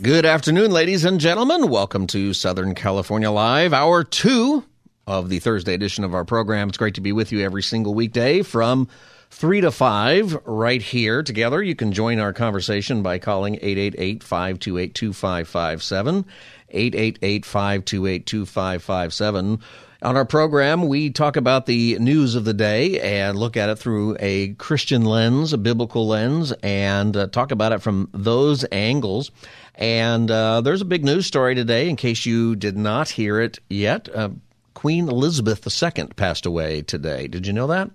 Good afternoon, ladies and gentlemen. Welcome to Southern California Live, hour two of the Thursday edition of our program. It's great to be with you every single weekday from 3 to 5 right here together. You can join our conversation by calling 888 528 2557. 888 528 2557. On our program, we talk about the news of the day and look at it through a Christian lens, a biblical lens, and uh, talk about it from those angles. And uh, there's a big news story today, in case you did not hear it yet. Uh, Queen Elizabeth II passed away today. Did you know that?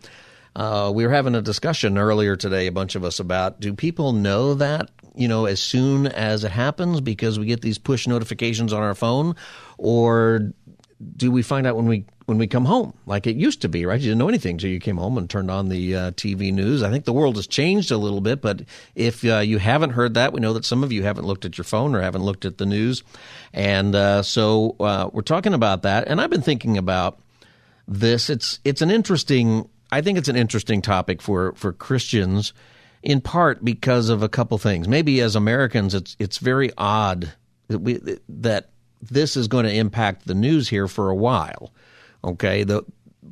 Uh, we were having a discussion earlier today, a bunch of us, about do people know that, you know, as soon as it happens because we get these push notifications on our phone? Or do we find out when we when we come home like it used to be right? You didn't know anything until you came home and turned on the uh, tv news. I think the world has changed a little bit but if uh, you haven't heard that we know that some of you haven't looked at your phone or haven't looked at the news. And uh, so uh, we're talking about that. And i've been thinking about this. It's it's an interesting i think it's an interesting topic for for christians in part because of a couple things. Maybe as americans it's it's very odd that we that this is going to impact the news here for a while. Okay, the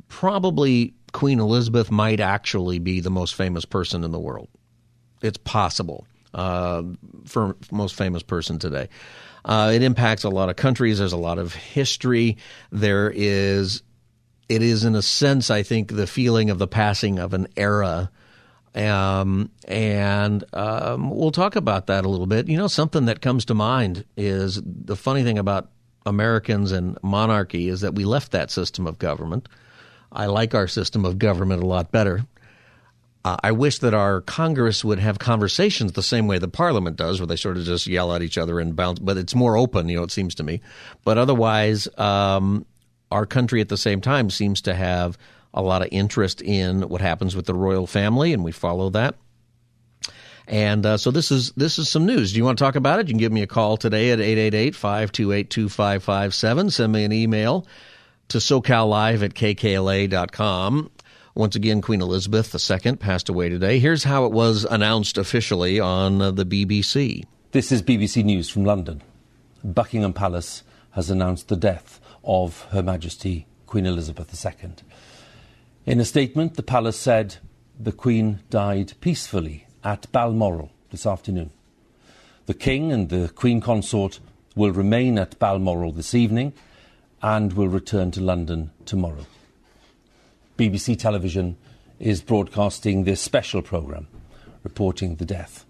probably Queen Elizabeth might actually be the most famous person in the world. It's possible uh, for most famous person today. Uh, it impacts a lot of countries. There's a lot of history. There is, it is in a sense, I think, the feeling of the passing of an era. Um, and um, we'll talk about that a little bit. You know, something that comes to mind is the funny thing about Americans and monarchy is that we left that system of government. I like our system of government a lot better. Uh, I wish that our Congress would have conversations the same way the Parliament does, where they sort of just yell at each other and bounce. But it's more open, you know. It seems to me. But otherwise, um, our country at the same time seems to have a lot of interest in what happens with the royal family, and we follow that. And uh, so this is this is some news. Do you want to talk about it? You can give me a call today at 888-528-2557. Send me an email to socallive at kkla.com. Once again, Queen Elizabeth II passed away today. Here's how it was announced officially on uh, the BBC. This is BBC News from London. Buckingham Palace has announced the death of Her Majesty Queen Elizabeth II. In a statement, the palace said the Queen died peacefully at Balmoral this afternoon. The King and the Queen Consort will remain at Balmoral this evening and will return to London tomorrow. BBC Television is broadcasting this special programme reporting the death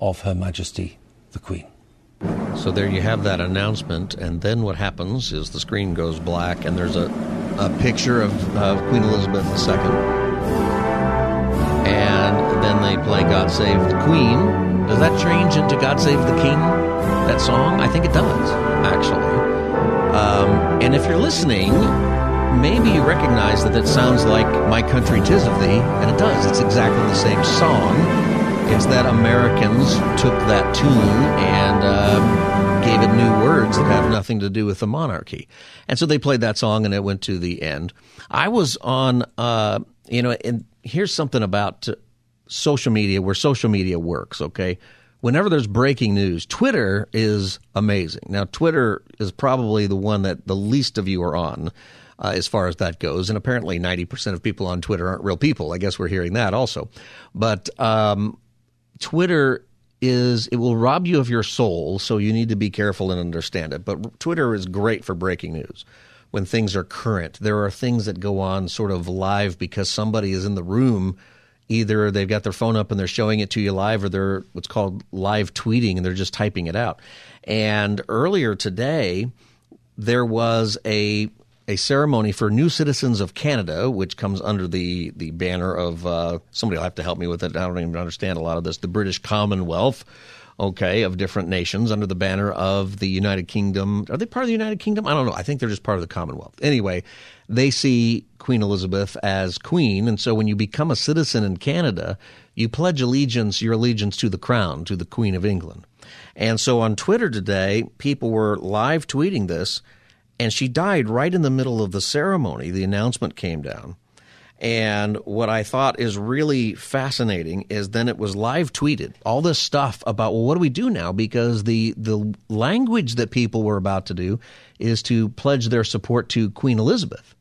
of Her Majesty the Queen. So there you have that announcement, and then what happens is the screen goes black, and there's a, a picture of, of Queen Elizabeth II play God Save the Queen. Does that change into God Save the King, that song? I think it does, actually. Um, and if you're listening, maybe you recognize that it sounds like My Country Tis of Thee, and it does. It's exactly the same song. It's that Americans took that tune and um, gave it new words that have nothing to do with the monarchy. And so they played that song and it went to the end. I was on, uh, you know, and here's something about social media where social media works, okay? Whenever there's breaking news, Twitter is amazing. Now, Twitter is probably the one that the least of you are on. Uh, as far as that goes. And apparently, 90% of people on Twitter aren't real people. I guess we're hearing that also. But um, Twitter is, it will rob you of your soul, so you need to be careful and understand it. But Twitter is great for breaking news when things are current. There are things that go on sort of live because somebody is in the room. Either they've got their phone up and they're showing it to you live, or they're what's called live tweeting and they're just typing it out. And earlier today, there was a a ceremony for new citizens of Canada, which comes under the the banner of uh, somebody will have to help me with it. I don't even understand a lot of this. The British Commonwealth, okay, of different nations under the banner of the United Kingdom. Are they part of the United Kingdom? I don't know. I think they're just part of the Commonwealth. Anyway, they see Queen Elizabeth as queen. And so when you become a citizen in Canada, you pledge allegiance, your allegiance to the crown, to the Queen of England. And so on Twitter today, people were live tweeting this, and she died right in the middle of the ceremony. The announcement came down. And what I thought is really fascinating is then it was live tweeted all this stuff about well what do we do now because the the language that people were about to do is to pledge their support to Queen Elizabeth.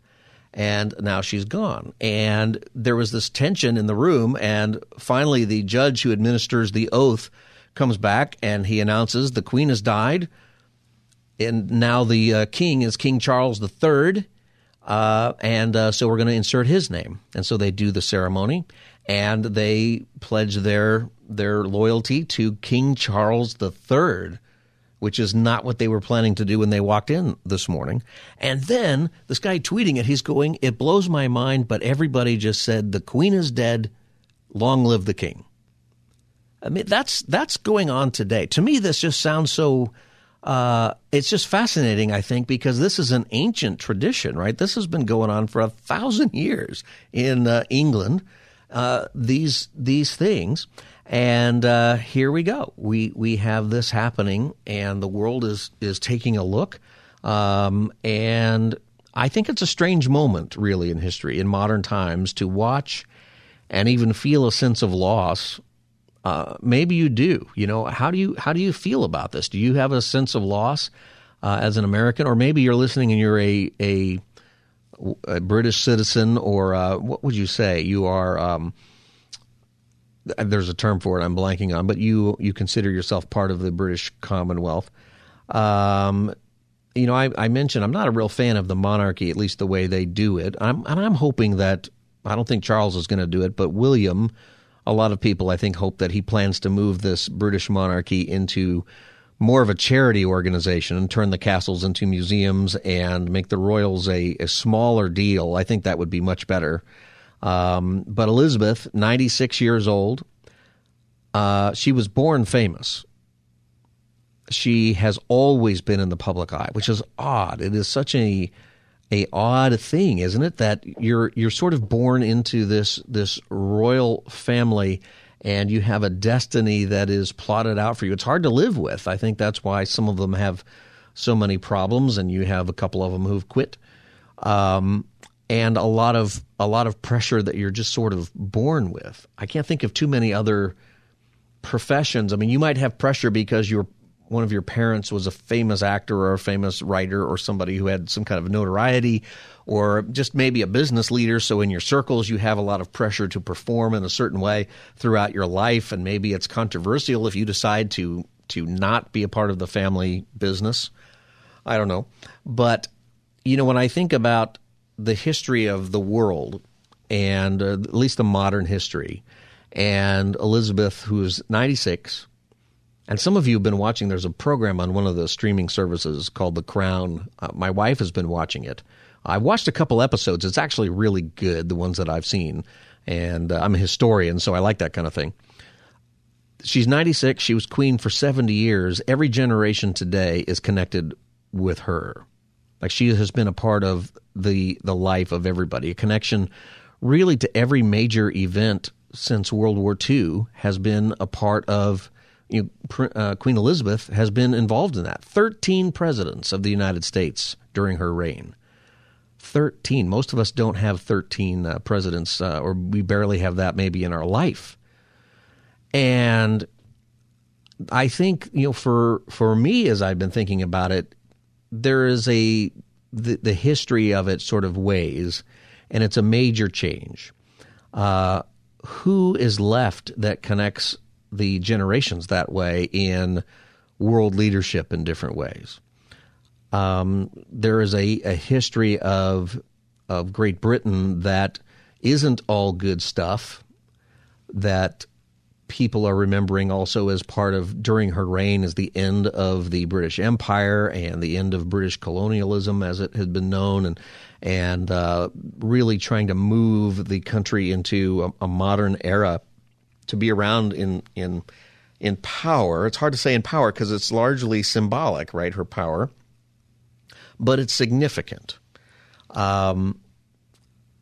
And now she's gone. And there was this tension in the room and finally the judge who administers the oath comes back and he announces the queen has died and now the uh, king is King Charles III uh, and uh, so we're going to insert his name. And so they do the ceremony, and they pledge their their loyalty to King Charles III, which is not what they were planning to do when they walked in this morning. And then this guy tweeting it, he's going, "It blows my mind, but everybody just said the Queen is dead. Long live the King." I mean, that's that's going on today. To me, this just sounds so uh, it's just fascinating, I think, because this is an ancient tradition, right? This has been going on for a thousand years in uh, England. Uh, these these things, and uh, here we go. We we have this happening, and the world is is taking a look. Um, and I think it's a strange moment, really, in history, in modern times, to watch and even feel a sense of loss uh, maybe you do. You know, how do you how do you feel about this? Do you have a sense of loss uh, as an American, or maybe you're listening and you're a a, a British citizen, or uh, what would you say? You are. Um, there's a term for it. I'm blanking on, but you you consider yourself part of the British Commonwealth. Um, you know, I, I, mentioned I'm not a real fan of the monarchy, at least the way they do it. I'm, and I'm hoping that I don't think Charles is going to do it, but William a lot of people, I think, hope that he plans to move this British monarchy into more of a charity organization and turn the castles into museums and make the royals a, a smaller deal. I think that would be much better. Um, but Elizabeth, 96 years old, uh, she was born famous. She has always been in the public eye, which is odd. It is such a a odd thing, isn't it? That you're you're sort of born into this this royal family and you have a destiny that is plotted out for you. It's hard to live with. I think that's why some of them have so many problems, and you have a couple of them who've quit, um, and a lot of a lot of pressure that you're just sort of born with. I can't think of too many other professions. I mean, you might have pressure because you're one of your parents was a famous actor or a famous writer or somebody who had some kind of notoriety or just maybe a business leader. So in your circles, you have a lot of pressure to perform in a certain way throughout your life. And maybe it's controversial if you decide to, to not be a part of the family business. I don't know. But, you know, when I think about the history of the world and uh, at least the modern history, and Elizabeth, who's 96, and some of you have been watching. There's a program on one of the streaming services called The Crown. Uh, my wife has been watching it. I watched a couple episodes. It's actually really good, the ones that I've seen. And uh, I'm a historian, so I like that kind of thing. She's 96. She was queen for 70 years. Every generation today is connected with her. Like she has been a part of the the life of everybody. A connection really to every major event since World War II has been a part of you know, uh, Queen Elizabeth has been involved in that. 13 presidents of the United States during her reign. 13. Most of us don't have 13 uh, presidents, uh, or we barely have that maybe in our life. And I think, you know, for, for me, as I've been thinking about it, there is a, the, the history of it sort of weighs, and it's a major change. Uh, who is left that connects the generations that way in world leadership in different ways. Um, there is a, a history of of Great Britain that isn't all good stuff. That people are remembering also as part of during her reign as the end of the British Empire and the end of British colonialism as it had been known, and and uh, really trying to move the country into a, a modern era to be around in in in power. It's hard to say in power because it's largely symbolic, right? Her power, but it's significant. Um,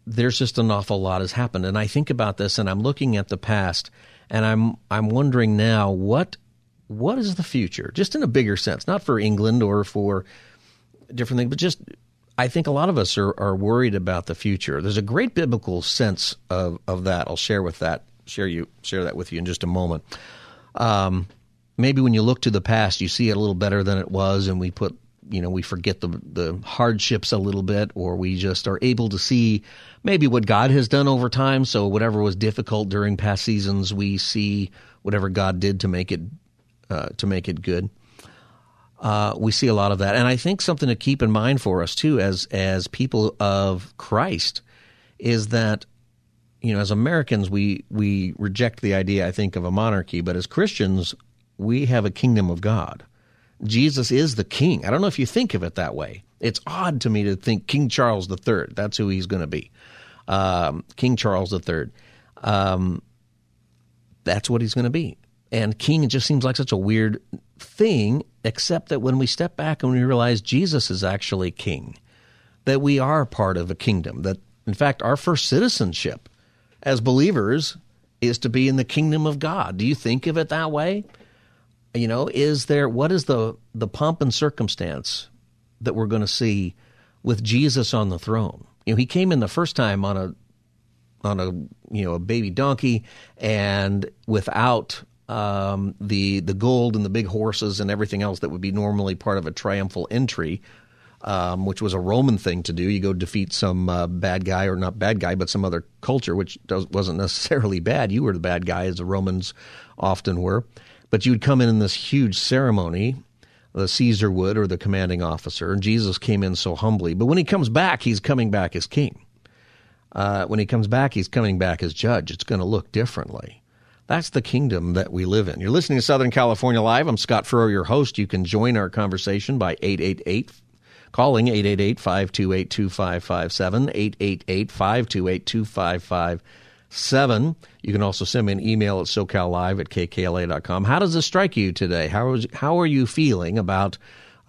there's just an awful lot has happened, and I think about this, and I'm looking at the past, and I'm I'm wondering now what what is the future, just in a bigger sense, not for England or for different things, but just I think a lot of us are, are worried about the future. There's a great biblical sense of, of that. I'll share with that share you share that with you in just a moment. Um, maybe when you look to the past, you see it a little better than it was, and we put you know we forget the the hardships a little bit, or we just are able to see maybe what God has done over time. So whatever was difficult during past seasons, we see whatever God did to make it uh, to make it good. Uh, we see a lot of that, and I think something to keep in mind for us too, as as people of Christ, is that you know, as Americans, we we reject the idea, I think, of a monarchy, but as Christians, we have a kingdom of God. Jesus is the king. I don't know if you think of it that way. It's odd to me to think King Charles III. That's who he's going to be. Um, king Charles III. Um, that's what he's going to be. And king just seems like such a weird thing, except that when we step back and we realize Jesus is actually king, that we are part of a kingdom, that in fact, our first citizenship as believers is to be in the kingdom of God. Do you think of it that way? You know, is there what is the the pomp and circumstance that we're going to see with Jesus on the throne? You know, he came in the first time on a on a you know a baby donkey and without um, the the gold and the big horses and everything else that would be normally part of a triumphal entry um, which was a Roman thing to do. You go defeat some uh, bad guy, or not bad guy, but some other culture, which does, wasn't necessarily bad. You were the bad guy, as the Romans often were. But you would come in in this huge ceremony, the Caesar would, or the commanding officer, and Jesus came in so humbly. But when he comes back, he's coming back as king. Uh, when he comes back, he's coming back as judge. It's going to look differently. That's the kingdom that we live in. You're listening to Southern California Live. I'm Scott Furrow, your host. You can join our conversation by 888 calling 888-528-2557, 888-528-2557. You can also send me an email at socallive at kkla.com. How does this strike you today? How, is, how are you feeling about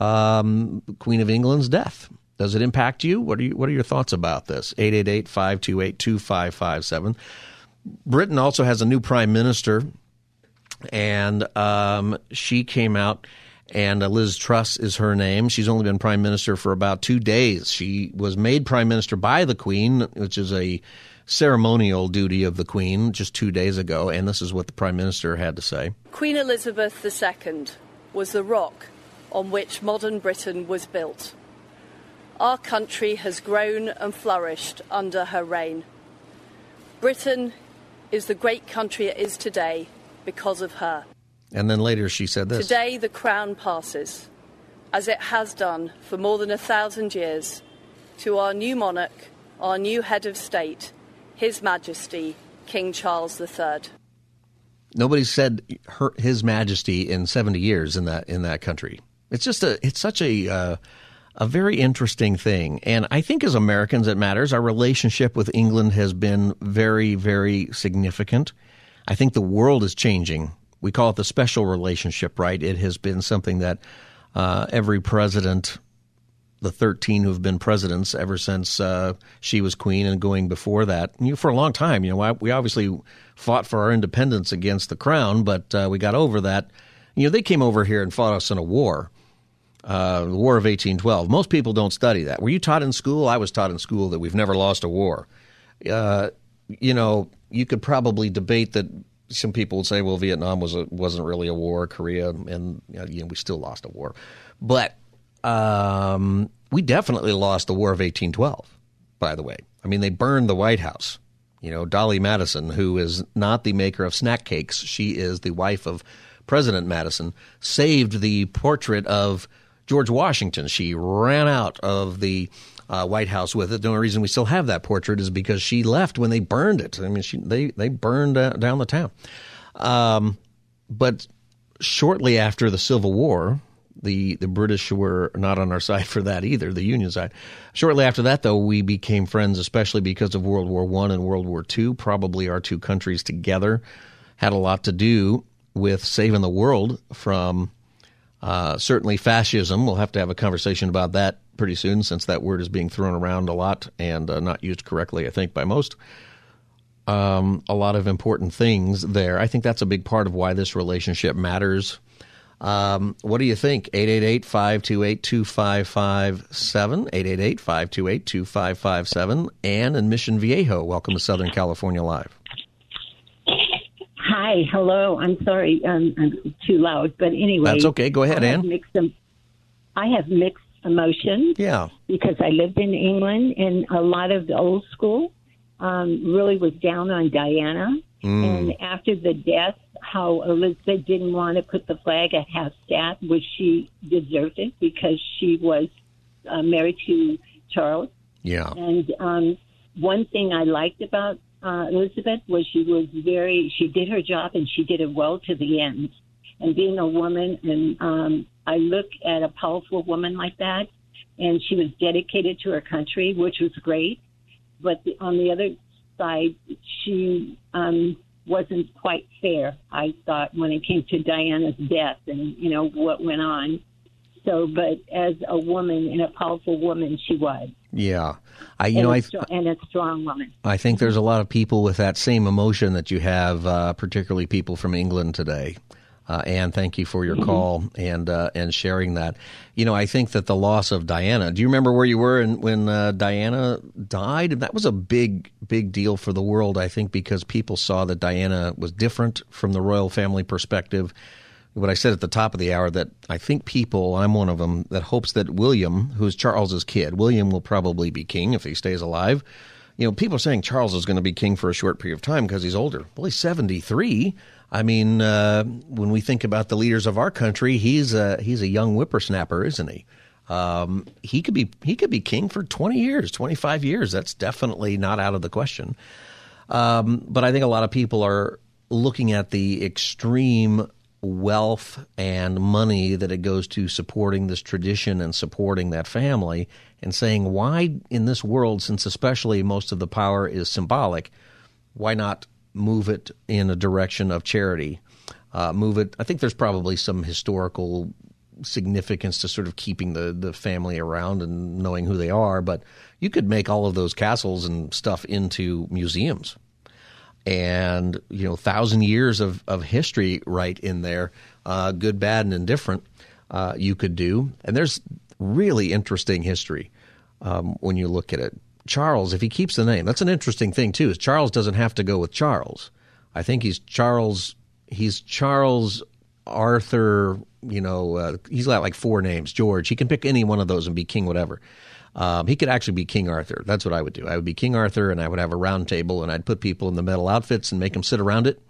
um, Queen of England's death? Does it impact you? What are you, what are your thoughts about this? 888-528-2557. Britain also has a new prime minister, and um, she came out – and uh, Liz Truss is her name. She's only been prime minister for about two days. She was made prime minister by the Queen, which is a ceremonial duty of the Queen, just two days ago. And this is what the prime minister had to say Queen Elizabeth II was the rock on which modern Britain was built. Our country has grown and flourished under her reign. Britain is the great country it is today because of her. And then later she said this Today the crown passes, as it has done for more than a thousand years, to our new monarch, our new head of state, His Majesty, King Charles III. Nobody said her, His Majesty in 70 years in that in that country. It's just a it's such a uh, a very interesting thing, and I think as Americans it matters. Our relationship with England has been very very significant. I think the world is changing we call it the special relationship, right? It has been something that uh, every president, the 13 who've been presidents ever since uh, she was queen and going before that, you know, for a long time, you know, we obviously fought for our independence against the crown, but uh, we got over that. You know, they came over here and fought us in a war. Uh, the War of 1812. Most people don't study that. Were you taught in school? I was taught in school that we've never lost a war. Uh, you know, you could probably debate that some people would say, well, Vietnam was a, wasn't really a war, Korea, and you know, we still lost a war, but um, we definitely lost the War of 1812. By the way, I mean they burned the White House. You know, Dolley Madison, who is not the maker of snack cakes, she is the wife of President Madison, saved the portrait of George Washington. She ran out of the uh, White House with it. The only reason we still have that portrait is because she left when they burned it. I mean, she, they they burned uh, down the town. Um, but shortly after the Civil War, the the British were not on our side for that either, the Union side. Shortly after that, though, we became friends, especially because of World War One and World War Two. Probably our two countries together had a lot to do with saving the world from uh, certainly fascism. We'll have to have a conversation about that pretty soon, since that word is being thrown around a lot and uh, not used correctly, I think, by most. Um, a lot of important things there. I think that's a big part of why this relationship matters. Um, what do you think? 888 528 2557. 888 528 2557. Anne in Mission Viejo. Welcome to Southern California Live. Hi, hello. I'm sorry, um, I'm too loud, but anyway. That's okay. Go ahead, I Anne. Have mixed, I have mixed emotions. Yeah. Because I lived in England, and a lot of the old school um, really was down on Diana. Mm. And after the death, how Elizabeth didn't want to put the flag at half-staff, which she deserved it because she was uh, married to Charles. Yeah. And um, one thing I liked about uh, Elizabeth was she was very, she did her job and she did it well to the end. And being a woman, and um, I look at a powerful woman like that, and she was dedicated to her country, which was great. But the, on the other side, she um, wasn't quite fair. I thought when it came to Diana's death and you know what went on. So, but as a woman and a powerful woman, she was. Yeah, I you and know I and a strong woman. I think there's a lot of people with that same emotion that you have, uh, particularly people from England today. Uh, Anne, thank you for your Mm-hmm. call and uh, and sharing that. You know, I think that the loss of Diana. Do you remember where you were in, when uh, Diana died? That was a big, big deal for the world. I think because people saw that Diana was different from the royal family perspective. What I said at the top of the hour that I think people, I'm one of them, that hopes that William, who's Charles's kid, William will probably be king if he stays alive. You know, people are saying Charles is going to be king for a short period of time because he's older. Well, he's 73. I mean, uh, when we think about the leaders of our country, he's a, he's a young whippersnapper, isn't he? Um, he could be he could be king for 20 years, 25 years. That's definitely not out of the question. Um, but I think a lot of people are looking at the extreme wealth and money that it goes to supporting this tradition and supporting that family and saying, why in this world, since especially most of the power is symbolic, why not move it in a direction of charity? Uh, move it. I think there's probably some historical significance to sort of keeping the, the family around and knowing who they are, but you could make all of those castles and stuff into museums and you know thousand years of, of history right in there uh, good bad and indifferent uh, you could do and there's really interesting history um, when you look at it charles if he keeps the name that's an interesting thing too is charles doesn't have to go with charles i think he's charles he's charles arthur you know uh, he's got like four names george he can pick any one of those and be king whatever um, he could actually be King Arthur. That's what I would do. I would be King Arthur, and I would have a round table, and I'd put people in the metal outfits and make them sit around it,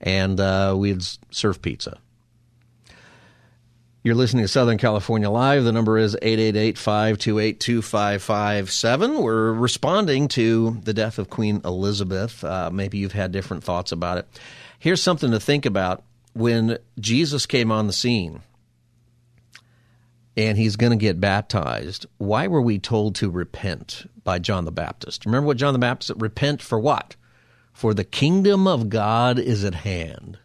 and uh, we'd serve pizza. You're listening to Southern California Live. The number is 888-528-2557. We're responding to the death of Queen Elizabeth. Uh, maybe you've had different thoughts about it. Here's something to think about. When Jesus came on the scene, and he's going to get baptized. Why were we told to repent by John the Baptist? Remember what John the Baptist said? Repent for what? For the kingdom of God is at hand.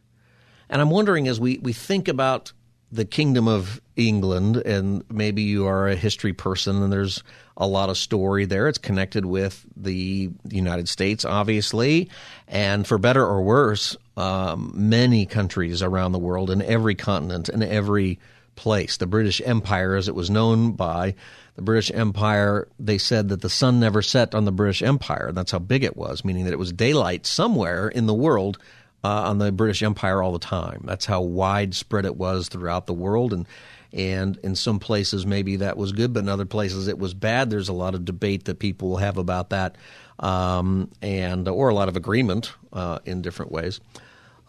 And I'm wondering as we, we think about the kingdom of England, and maybe you are a history person and there's a lot of story there. It's connected with the United States, obviously, and for better or worse, um, many countries around the world, in every continent, in every place. The British Empire, as it was known by the British Empire, they said that the sun never set on the British Empire. That's how big it was, meaning that it was daylight somewhere in the world uh, on the British Empire all the time. That's how widespread it was throughout the world, and and in some places maybe that was good, but in other places it was bad. There's a lot of debate that people will have about that, um, and or a lot of agreement uh, in different ways.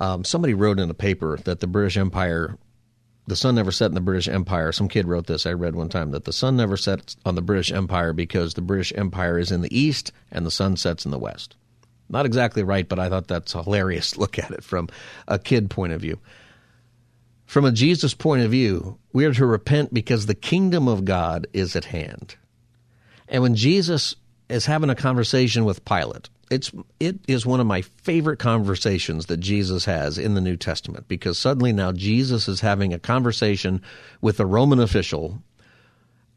Um, somebody wrote in a paper that the British Empire the sun never set in the British Empire. Some kid wrote this. I read one time that the sun never sets on the British Empire because the British Empire is in the east and the sun sets in the west. Not exactly right, but I thought that's a hilarious look at it from a kid point of view. From a Jesus point of view, we are to repent because the kingdom of God is at hand. And when Jesus is having a conversation with Pilate, it's it is one of my favorite conversations that Jesus has in the New Testament because suddenly now Jesus is having a conversation with a Roman official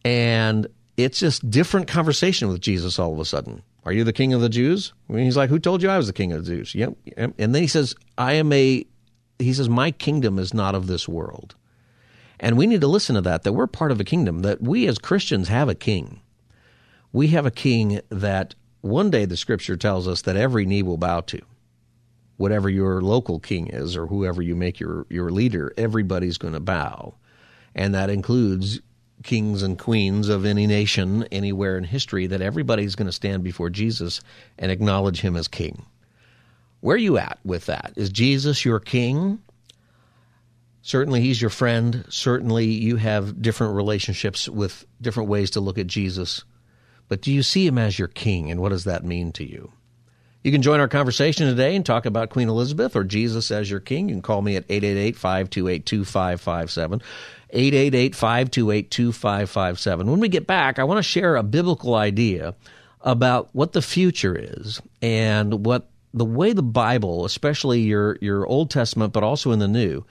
and it's just different conversation with Jesus all of a sudden. Are you the king of the Jews? Mean, he's like, Who told you I was the king of the Jews? Yep. yep. And then he says, I am a he says, My kingdom is not of this world. And we need to listen to that, that we're part of a kingdom, that we as Christians have a king. We have a king that one day the scripture tells us that every knee will bow to. Whatever your local king is or whoever you make your, your leader, everybody's going to bow. And that includes kings and queens of any nation anywhere in history, that everybody's going to stand before Jesus and acknowledge him as king. Where are you at with that? Is Jesus your king? Certainly, he's your friend. Certainly, you have different relationships with different ways to look at Jesus. But do you see him as your king, and what does that mean to you? You can join our conversation today and talk about Queen Elizabeth or Jesus as your king. You can call me at 888 528 2557. 888 528 2557. When we get back, I want to share a biblical idea about what the future is and what the way the Bible, especially your, your Old Testament, but also in the New,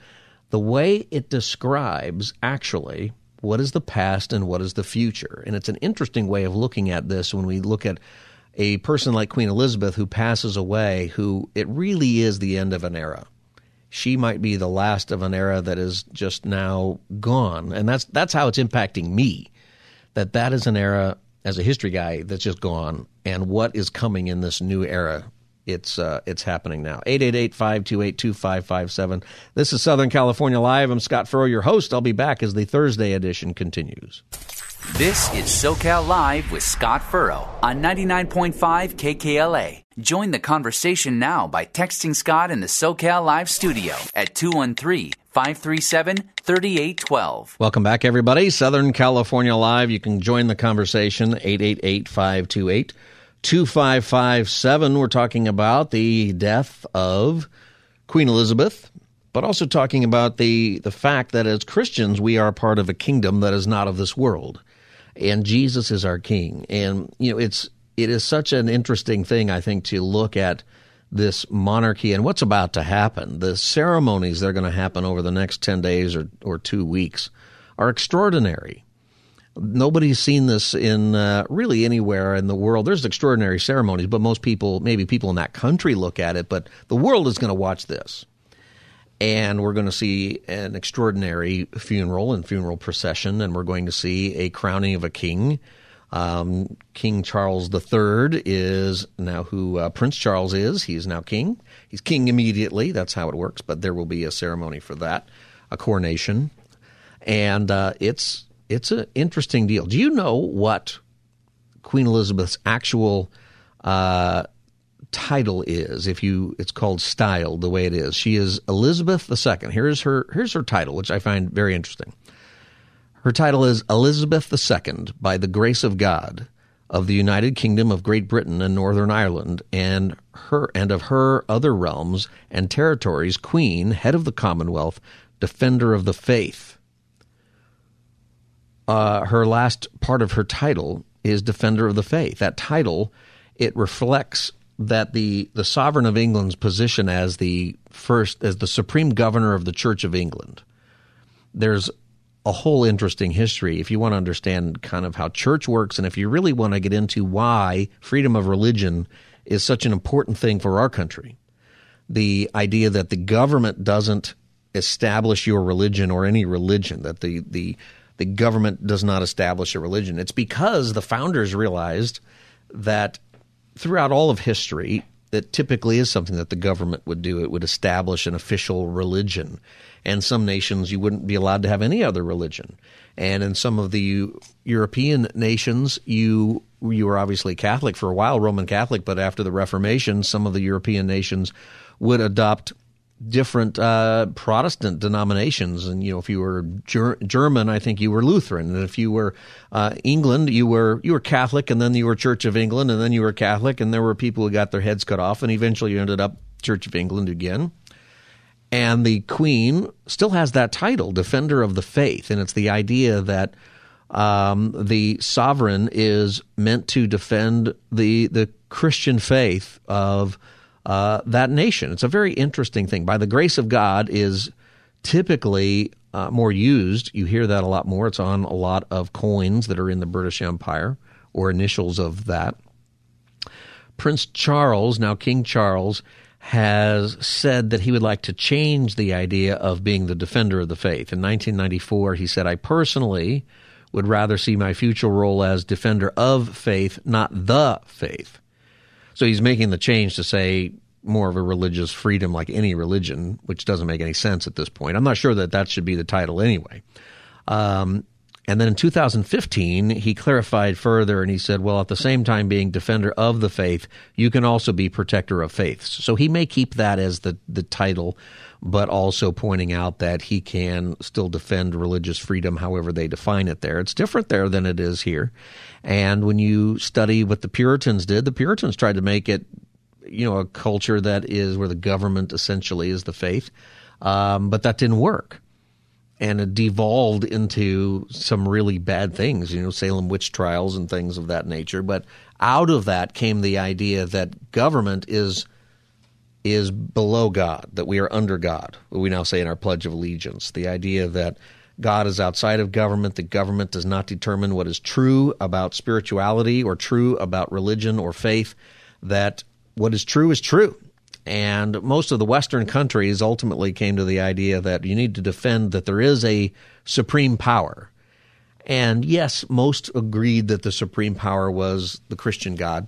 the way it describes actually what is the past and what is the future. And it's an interesting way of looking at this when we look at a person like Queen Elizabeth who passes away, who it really is the end of an era. She might be the last of an era that is just now gone. And that's that's how it's impacting me. That that is an era as a history guy that's just gone and what is coming in this new era it's uh, it's happening now. 888-528-2557. This is Southern California Live. I'm Scott Furrow, your host. I'll be back as the Thursday edition continues. This is SoCal Live with Scott Furrow on 99.5 KKLA. Join the conversation now by texting Scott in the SoCal Live studio at 213 537 3812. Welcome back, everybody. Southern California Live. You can join the conversation 888 528 2557. We're talking about the death of Queen Elizabeth, but also talking about the, the fact that as Christians, we are part of a kingdom that is not of this world. And Jesus is our king. And, you know, it's, it is such an interesting thing, I think, to look at this monarchy and what's about to happen. The ceremonies that are going to happen over the next 10 days or, or two weeks are extraordinary. Nobody's seen this in uh, really anywhere in the world. There's extraordinary ceremonies, but most people, maybe people in that country, look at it. But the world is going to watch this, and we're going to see an extraordinary funeral and funeral procession, and we're going to see a crowning of a king. Um, king Charles III is now who uh, Prince Charles is. He is now king. He's king immediately. That's how it works. But there will be a ceremony for that, a coronation, and uh, it's it's an interesting deal. Do you know what Queen Elizabeth's actual uh, title is? If you, it's called styled the way it is. She is Elizabeth II. Here's her. Here's her title, which I find very interesting. Her title is Elizabeth II by the grace of God of the United Kingdom of Great Britain and Northern Ireland, and her and of her other realms and territories, Queen, head of the Commonwealth, defender of the faith uh, her last part of her title is Defender of the Faith. That title it reflects that the the sovereign of England's position as the first as the supreme governor of the Church of England. There's a whole interesting history if you want to understand kind of how church works and if you really want to get into why freedom of religion is such an important thing for our country. The idea that the government doesn't establish your religion or any religion, that the, the the government does not establish a religion. It's because the founders realized that throughout all of history, it typically is something that the government would do. It would establish an official religion. And some nations, you wouldn't be allowed to have any other religion. And in some of the European nations, you you were obviously Catholic for a while, Roman Catholic, but after the Reformation, some of the European nations would adopt different uh, Protestant denominations. And you know, if you were Ger- German, I think you were Lutheran, and if you were uh, England, you were you were Catholic, and then you were Church of England, and then you were Catholic, and there were people who got their heads cut off, and eventually you ended up Church of England again. And the Queen still has that title, Defender of the Faith, and it's the idea that um, the sovereign is meant to defend the the Christian faith of uh, that nation. It's a very interesting thing. By the grace of God is typically uh, more used. You hear that a lot more. It's on a lot of coins that are in the British Empire or initials of that. Prince Charles, now King Charles, has said that he would like to change the idea of being the defender of the faith. In 1994, he said, I personally would rather see my future role as defender of faith, not the faith. So he's making the change to say more of a religious freedom like any religion, which doesn't make any sense at this point. I'm not sure that that should be the title anyway. Um, and then in 2015, he clarified further and he said, well, at the same time being defender of the faith, you can also be protector of faiths. So he may keep that as the, the title, but also pointing out that he can still defend religious freedom however they define it there. It's different there than it is here. And when you study what the Puritans did, the Puritans tried to make it, you know, a culture that is where the government essentially is the faith. Um, but that didn't work and it devolved into some really bad things, you know, Salem witch trials and things of that nature. But out of that came the idea that government is is below God, that we are under God. We now say in our Pledge of Allegiance, the idea that God is outside of government, that government does not determine what is true about spirituality or true about religion or faith, that what is true is true and most of the Western countries ultimately came to the idea that you need to defend that there is a supreme power. And yes, most agreed that the supreme power was the Christian God.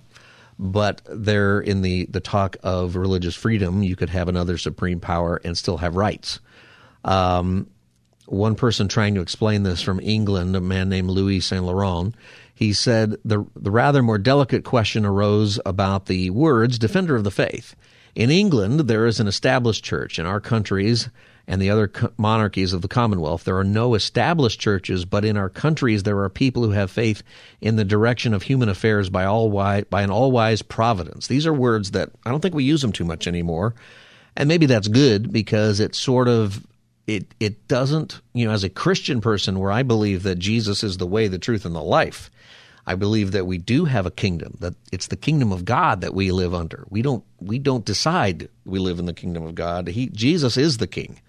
But there, in the, the talk of religious freedom, you could have another supreme power and still have rights. Um, one person trying to explain this from England, a man named Louis Saint Laurent, he said the, the rather more delicate question arose about the words defender of the faith. In England, there is an established church. In our countries and the other monarchies of the Commonwealth, there are no established churches, but in our countries, there are people who have faith in the direction of human affairs by, all wise, by an all wise providence. These are words that I don't think we use them too much anymore. And maybe that's good because it sort of it it doesn't, you know, as a Christian person where I believe that Jesus is the way, the truth, and the life, I believe that we do have a kingdom, that it's the kingdom of God that we live under. We don't we don't decide we live in the kingdom of God. He Jesus is the king.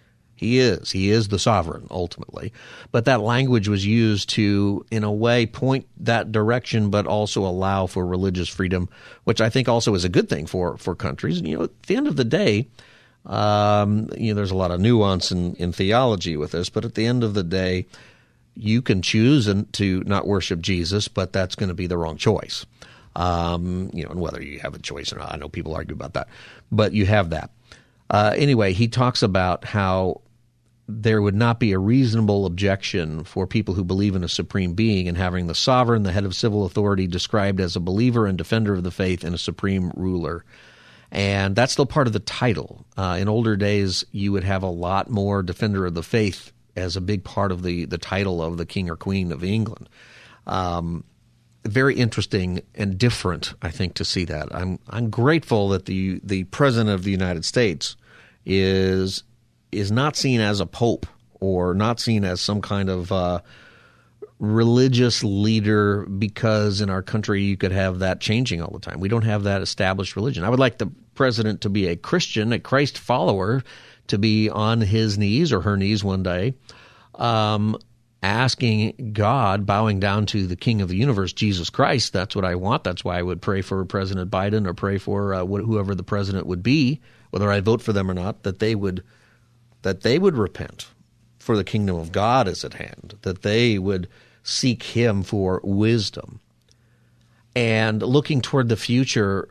He is. He is the sovereign ultimately. But that language was used to in a way point that direction but also allow for religious freedom, which I think also is a good thing for for countries. And you know, at the end of the day, um, you know, there's a lot of nuance in, in theology with this, but at the end of the day, you can choose to not worship Jesus, but that's going to be the wrong choice. Um, you know, and whether you have a choice or not, I know people argue about that, but you have that. Uh, anyway, he talks about how there would not be a reasonable objection for people who believe in a supreme being and having the sovereign, the head of civil authority, described as a believer and defender of the faith and a supreme ruler. And that's still part of the title. Uh, in older days, you would have a lot more defender of the faith as a big part of the, the title of the king or queen of England. Um, very interesting and different, I think, to see that. I'm I'm grateful that the the president of the United States is is not seen as a pope or not seen as some kind of uh, religious leader because in our country you could have that changing all the time. We don't have that established religion. I would like the president to be a Christian, a Christ follower, to be on his knees or her knees one day, um, asking God, bowing down to the King of the universe, Jesus Christ. That's what I want. That's why I would pray for President Biden or pray for uh, whoever the president would be, whether I vote for them or not. That they would that they would repent, for the kingdom of God is at hand. That they would seek Him for wisdom. And looking toward the future,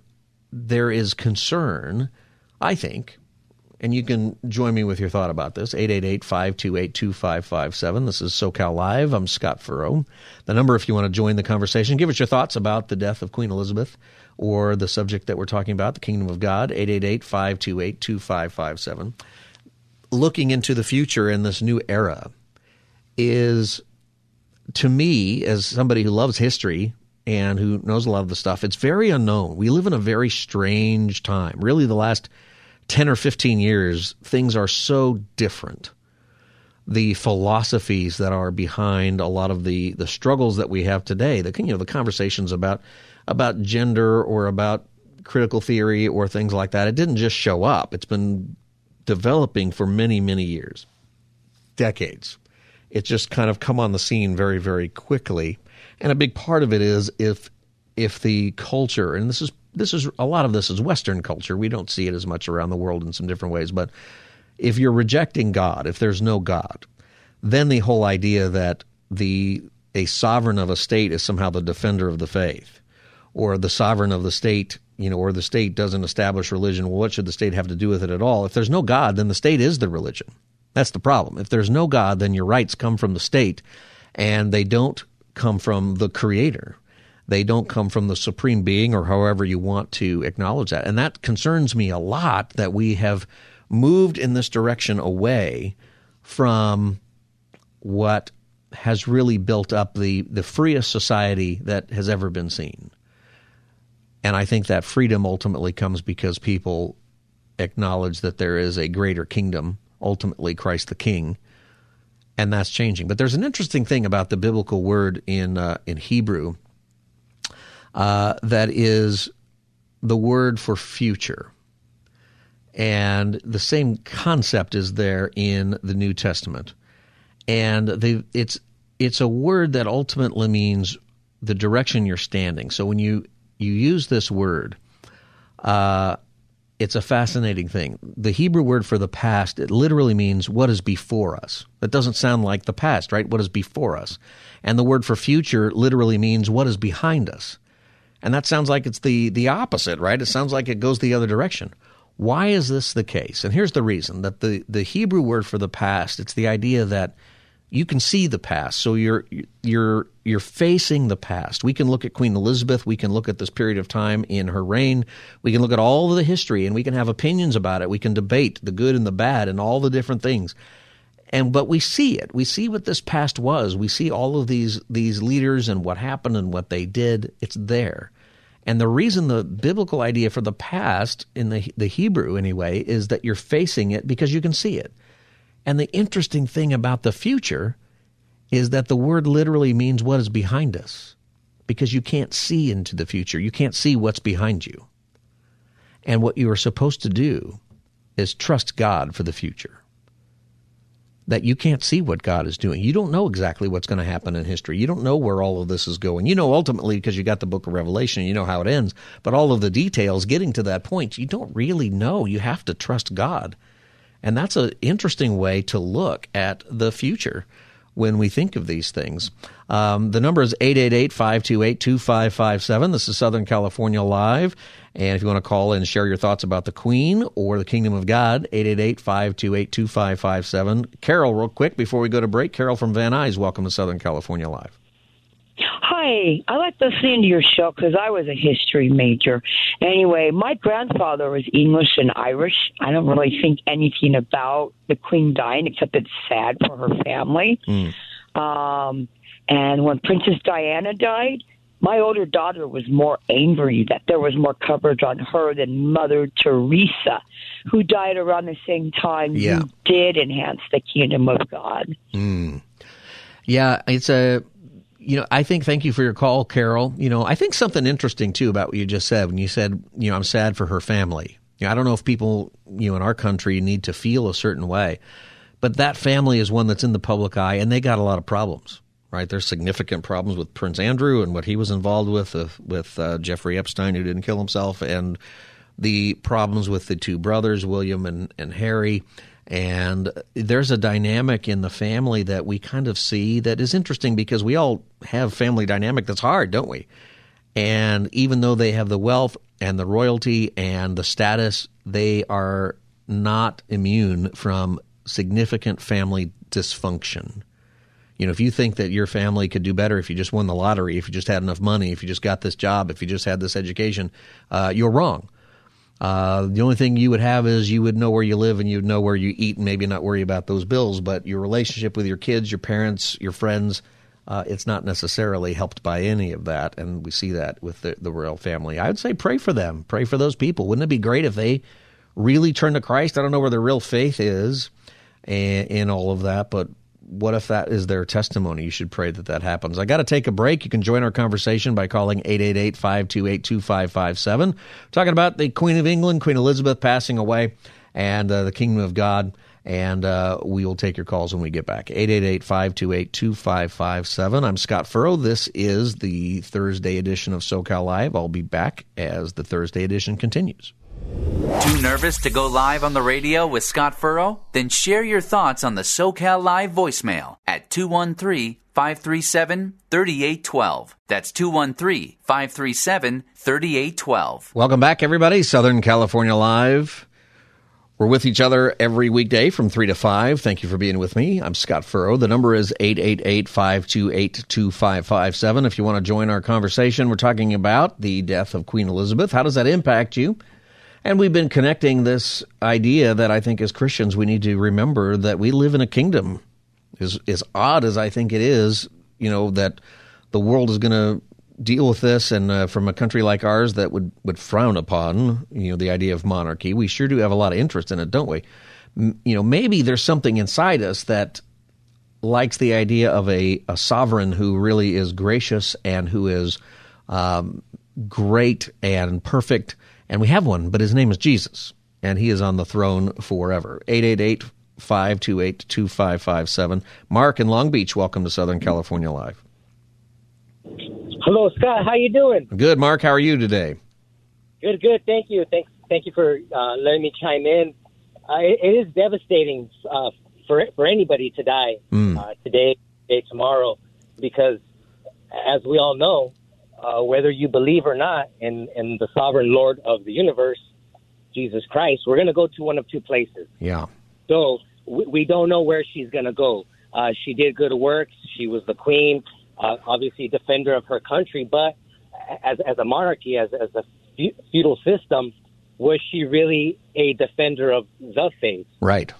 there is concern, I think, and you can join me with your thought about this. 888-528-2557. This is SoCal Live. I'm Scott Furrow. The number if you want to join the conversation, give us your thoughts about the death of Queen Elizabeth or the subject that we're talking about, the kingdom of God, 888-528-2557. Looking into the future in this new era is to me as somebody who loves history and who knows a lot of the stuff, it's very unknown. We live in a very strange time. Really the last 10 or 15 years, things are so different the philosophies that are behind a lot of the the struggles that we have today. The you know the conversations about about gender or about critical theory or things like that. It didn't just show up. It's been developing for many many years, decades. It's just kind of come on the scene very very quickly, and a big part of it is if if the culture and this is this is a lot of this is Western culture. We don't see it as much around the world in some different ways, but if you're rejecting God, if there's no God, then the whole idea that the a sovereign of a state is somehow the defender of the faith, or the sovereign of the state, you know, or the state doesn't establish religion. Well, what should the state have to do with it at all? If there's no God, then the state is the religion. That's the problem. If there's no God, then your rights come from the state, and they don't come from the Creator. They don't come from the supreme being, or however you want to acknowledge that. And that concerns me a lot that we have moved in this direction away from what has really built up the, the freest society that has ever been seen. And I think that freedom ultimately comes because people acknowledge that there is a greater kingdom, ultimately Christ the King, and that's changing. But there's an interesting thing about the biblical word in uh, in Hebrew uh, that is the word for future. And the same concept is there in the New Testament. And it's, it's a word that ultimately means the direction you're standing. So when you, you use this word, uh, it's a fascinating thing. The Hebrew word for the past, it literally means what is before us. That doesn't sound like the past, right? What is before us. And the word for future literally means what is behind us. And that sounds like it's the, the opposite, right? It sounds like it goes the other direction. Why is this the case? And here's the reason that the, the Hebrew word for the past, it's the idea that you can see the past. So you're you're you're facing the past. We can look at Queen Elizabeth, we can look at this period of time in her reign, we can look at all of the history and we can have opinions about it. We can debate the good and the bad and all the different things. And but we see it. We see what this past was. We see all of these these leaders and what happened and what they did. It's there. And the reason the biblical idea for the past in the the Hebrew anyway is that you're facing it because you can see it. And the interesting thing about the future is that the word literally means what is behind us because you can't see into the future. You can't see what's behind you. And what you are supposed to do is trust God for the future that you can't see what God is doing. You don't know exactly what's going to happen in history. You don't know where all of this is going. You know ultimately because you got the book of Revelation, you know how it ends, but all of the details getting to that point, you don't really know. You have to trust God. And that's an interesting way to look at the future when we think of these things. Um, the number is 888 528 2557. This is Southern California Live. And if you want to call and share your thoughts about the Queen or the Kingdom of God, 888 528 2557. Carol, real quick before we go to break. Carol from Van Nuys, welcome to Southern California Live. Hi, I like listening to your show because I was a history major. Anyway, my grandfather was English and Irish. I don't really think anything about the Queen dying except it's sad for her family. Mm. Um, and when Princess Diana died, my older daughter was more angry that there was more coverage on her than Mother Teresa, who died around the same time yeah. who did enhance the kingdom of God. Mm. Yeah, it's a you know, I think thank you for your call, Carol. You know, I think something interesting too about what you just said when you said, you know, I'm sad for her family. You know, I don't know if people, you know, in our country need to feel a certain way, but that family is one that's in the public eye and they got a lot of problems right? There's significant problems with Prince Andrew and what he was involved with uh, with uh, Jeffrey Epstein, who didn't kill himself, and the problems with the two brothers, William and, and Harry. And there's a dynamic in the family that we kind of see that is interesting because we all have family dynamic that's hard, don't we? And even though they have the wealth and the royalty and the status, they are not immune from significant family dysfunction. You know, if you think that your family could do better if you just won the lottery, if you just had enough money, if you just got this job, if you just had this education, uh, you're wrong. Uh, the only thing you would have is you would know where you live and you'd know where you eat and maybe not worry about those bills. But your relationship with your kids, your parents, your friends, uh, it's not necessarily helped by any of that. And we see that with the, the royal family. I would say pray for them, pray for those people. Wouldn't it be great if they really turn to Christ? I don't know where their real faith is in all of that, but what if that is their testimony? You should pray that that happens. I got to take a break. You can join our conversation by calling 888-528-2557. Talking about the Queen of England, Queen Elizabeth passing away and uh, the kingdom of God. And uh, we will take your calls when we get back. 888-528-2557. I'm Scott Furrow. This is the Thursday edition of SoCal Live. I'll be back as the Thursday edition continues. Too nervous to go live on the radio with Scott Furrow? Then share your thoughts on the SoCal Live voicemail at 213 537 3812. That's 213 537 3812. Welcome back, everybody. Southern California Live. We're with each other every weekday from 3 to 5. Thank you for being with me. I'm Scott Furrow. The number is 888 528 2557. If you want to join our conversation, we're talking about the death of Queen Elizabeth. How does that impact you? And we've been connecting this idea that I think as Christians we need to remember that we live in a kingdom. As, as odd as I think it is, you know, that the world is going to deal with this and uh, from a country like ours that would, would frown upon, you know, the idea of monarchy, we sure do have a lot of interest in it, don't we? M- you know, maybe there's something inside us that likes the idea of a, a sovereign who really is gracious and who is um, great and perfect and we have one, but his name is Jesus, and he is on the throne forever. 888 528 2557. Mark in Long Beach, welcome to Southern California Live. Hello, Scott. How you doing? Good, Mark. How are you today? Good, good. Thank you. Thank, thank you for uh, letting me chime in. Uh, it, it is devastating uh, for for anybody to die mm. today, today, tomorrow, because as we all know, uh, whether you believe or not in, in the sovereign Lord of the universe, Jesus Christ, we're going to go to one of two places. Yeah. So we, we don't know where she's going to go. Uh, she did good work. She was the queen, uh, obviously defender of her country. But as, as a monarchy, as, as a feudal system, was she really a defender of the faith? Right.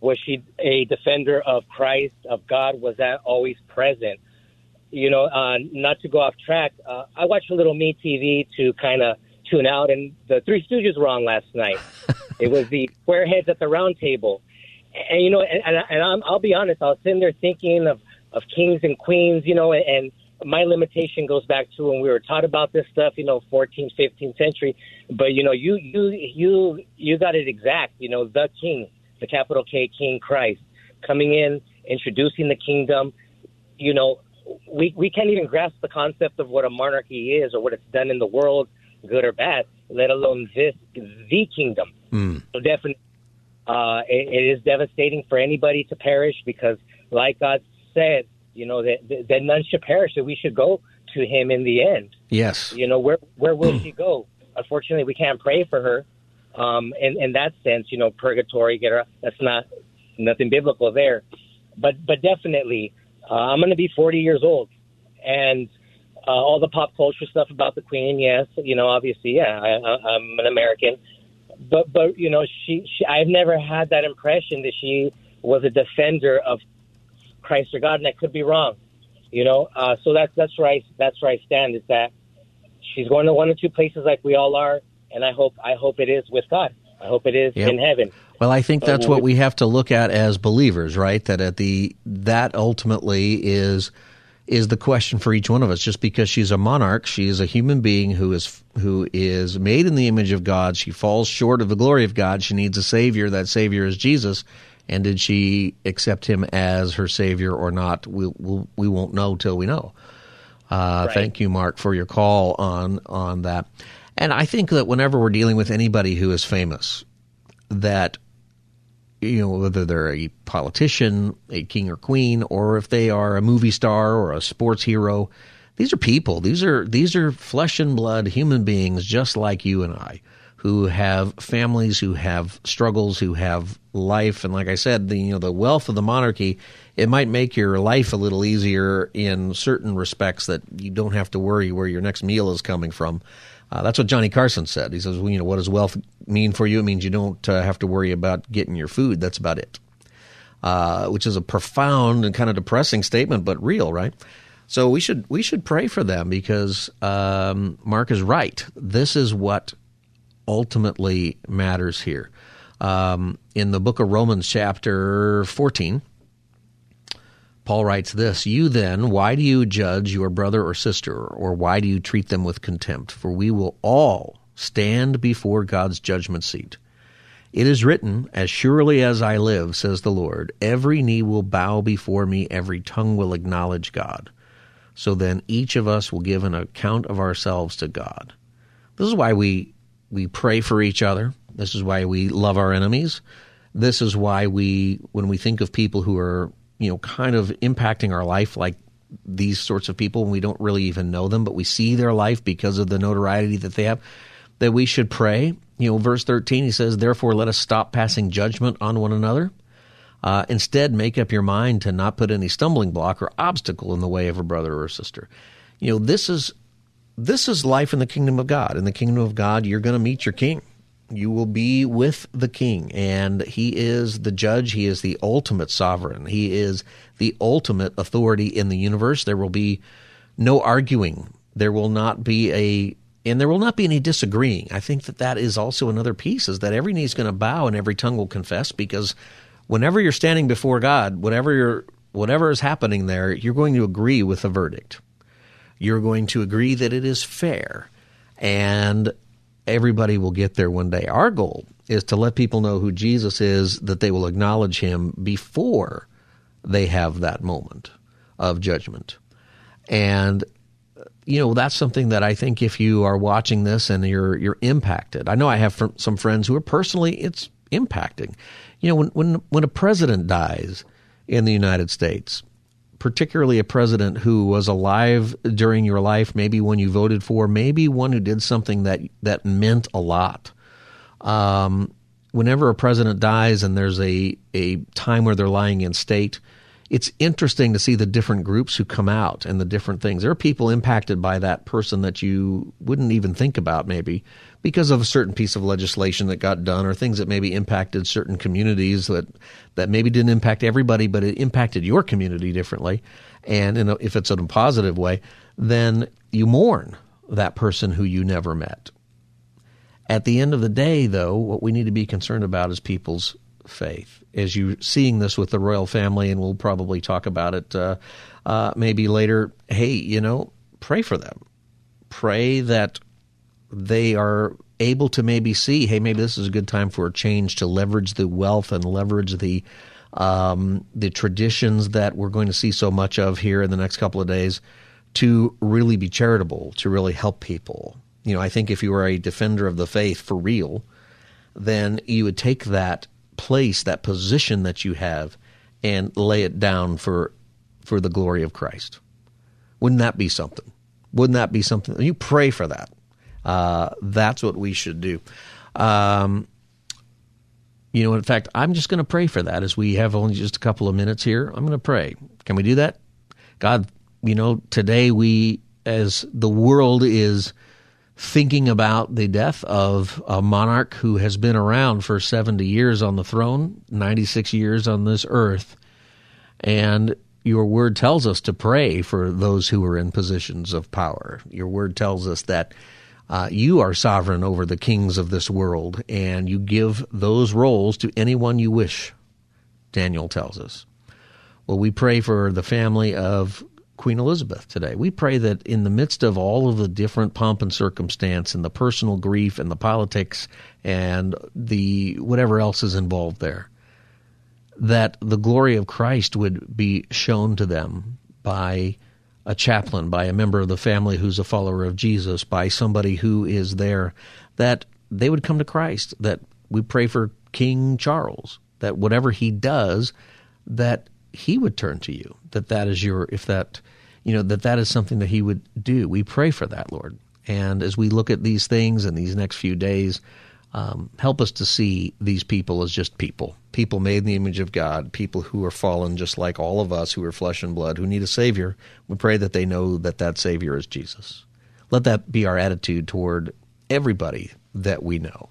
Was she a defender of Christ, of God? Was that always present? You know, uh, not to go off track, uh, I watched a little Me TV to kind of tune out, and the Three Stooges were on last night. it was the squareheads at the round table. And, you know, and, and, and I'm, I'll be honest, I was sitting there thinking of, of kings and queens, you know, and, and my limitation goes back to when we were taught about this stuff, you know, 14th, 15th century. But, you know, you, you, you, you got it exact, you know, the king, the capital K King Christ coming in, introducing the kingdom, you know, we we can't even grasp the concept of what a monarchy is or what it's done in the world, good or bad, let alone this the kingdom. Mm. So definitely, uh, it, it is devastating for anybody to perish because, like God said, you know that that none should perish, that we should go to Him in the end. Yes. You know where where will she go? Unfortunately, we can't pray for her. Um, in, in that sense, you know, purgatory, get her. That's not nothing biblical there. But but definitely, uh, I'm going to be 40 years old, and uh, all the pop culture stuff about the Queen. Yes, you know, obviously, yeah, I, I, I'm an American, but but you know, she, she I've never had that impression that she was a defender of Christ or God, and I could be wrong. You know, uh, so that's that's where I that's where I stand. Is that she's going to one or two places like we all are, and I hope I hope it is with God. I hope it is yep. in heaven. Well, I think that's what we have to look at as believers, right? That at the that ultimately is is the question for each one of us. Just because she's a monarch, she is a human being who is who is made in the image of God. She falls short of the glory of God. She needs a savior. That savior is Jesus. And did she accept him as her savior or not? We we'll, we won't know till we know. Uh, right. Thank you, Mark, for your call on on that. And I think that whenever we're dealing with anybody who is famous, that you know, whether they're a politician, a king or queen, or if they are a movie star or a sports hero. These are people. These are these are flesh and blood human beings just like you and I who have families, who have struggles, who have life. And like I said, the you know the wealth of the monarchy, it might make your life a little easier in certain respects that you don't have to worry where your next meal is coming from. Uh, that's what Johnny Carson said. He says, well, you know, what does wealth mean for you? It means you don't uh, have to worry about getting your food. That's about it. Uh, which is a profound and kind of depressing statement, but real, right? So we should we should pray for them because um, Mark is right. This is what ultimately matters here. Um, in the book of Romans, chapter fourteen, Paul writes this You then, why do you judge your brother or sister, or why do you treat them with contempt? For we will all stand before God's judgment seat. It is written, As surely as I live, says the Lord, every knee will bow before me, every tongue will acknowledge God. So then each of us will give an account of ourselves to God. This is why we, we pray for each other. This is why we love our enemies. This is why we, when we think of people who are you know, kind of impacting our life like these sorts of people and we don't really even know them, but we see their life because of the notoriety that they have, that we should pray. You know, verse 13, he says, Therefore, let us stop passing judgment on one another. Uh, instead, make up your mind to not put any stumbling block or obstacle in the way of a brother or a sister. You know, this is this is life in the kingdom of God. In the kingdom of God, you're going to meet your king you will be with the king and he is the judge. He is the ultimate sovereign. He is the ultimate authority in the universe. There will be no arguing. There will not be a and there will not be any disagreeing. I think that that is also another piece is that every knee is going to bow and every tongue will confess because whenever you're standing before god whatever you're whatever is happening there you're going to agree with the verdict. You're going to agree that it is fair. And everybody will get there one day. Our goal is to let people know who Jesus is, that they will acknowledge him before they have that moment of judgment. And you know that's something that I think if you are watching this and you're you're impacted. I know I have some friends who are personally it's impacting. You know when when when a president dies in the United States, particularly a president who was alive during your life, maybe when you voted for, maybe one who did something that that meant a lot. Um, whenever a president dies and there's a a time where they're lying in state, it's interesting to see the different groups who come out and the different things. There are people impacted by that person that you wouldn't even think about, maybe because of a certain piece of legislation that got done or things that maybe impacted certain communities that, that maybe didn't impact everybody, but it impacted your community differently. And a, if it's in a positive way, then you mourn that person who you never met. At the end of the day, though, what we need to be concerned about is people's faith. As you're seeing this with the royal family, and we'll probably talk about it uh, uh, maybe later. Hey, you know, pray for them. Pray that they are able to maybe see, hey, maybe this is a good time for a change to leverage the wealth and leverage the um, the traditions that we're going to see so much of here in the next couple of days to really be charitable, to really help people. You know, I think if you are a defender of the faith for real, then you would take that place, that position that you have, and lay it down for for the glory of Christ. Wouldn't that be something? Wouldn't that be something? You pray for that. Uh, that's what we should do. Um, you know, in fact, I'm just going to pray for that as we have only just a couple of minutes here. I'm going to pray. Can we do that? God, you know, today we, as the world is thinking about the death of a monarch who has been around for 70 years on the throne, 96 years on this earth, and your word tells us to pray for those who are in positions of power. Your word tells us that uh, you are sovereign over the kings of this world, and you give those roles to anyone you wish, Daniel tells us. Well, we pray for the family of Queen Elizabeth today. We pray that in the midst of all of the different pomp and circumstance and the personal grief and the politics and the whatever else is involved there, that the glory of Christ would be shown to them by a chaplain, by a member of the family who's a follower of Jesus, by somebody who is there, that they would come to Christ. That we pray for King Charles, that whatever he does, that he would turn to you. That that is your, if that, you know, that that is something that he would do. We pray for that, Lord. And as we look at these things in these next few days, um, help us to see these people as just people, people made in the image of God, people who are fallen just like all of us who are flesh and blood, who need a Savior. We pray that they know that that Savior is Jesus. Let that be our attitude toward everybody that we know,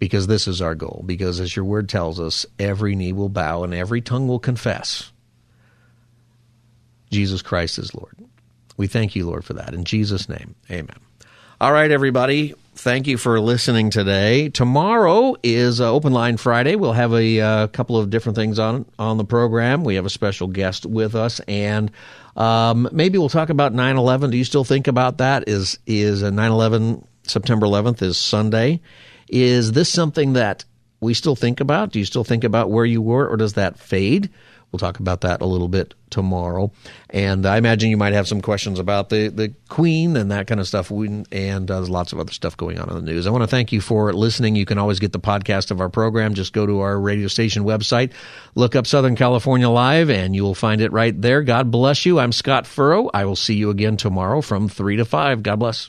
because this is our goal. Because as your word tells us, every knee will bow and every tongue will confess Jesus Christ is Lord. We thank you, Lord, for that. In Jesus' name, amen. All right, everybody thank you for listening today. Tomorrow is uh, Open Line Friday. We'll have a uh, couple of different things on on the program. We have a special guest with us, and um, maybe we'll talk about 9/11. Do you still think about that? Is is 9/11 September 11th is Sunday? Is this something that we still think about? Do you still think about where you were, or does that fade? We'll talk about that a little bit tomorrow. And I imagine you might have some questions about the, the Queen and that kind of stuff. We, and uh, there's lots of other stuff going on in the news. I want to thank you for listening. You can always get the podcast of our program. Just go to our radio station website, look up Southern California Live, and you will find it right there. God bless you. I'm Scott Furrow. I will see you again tomorrow from 3 to 5. God bless.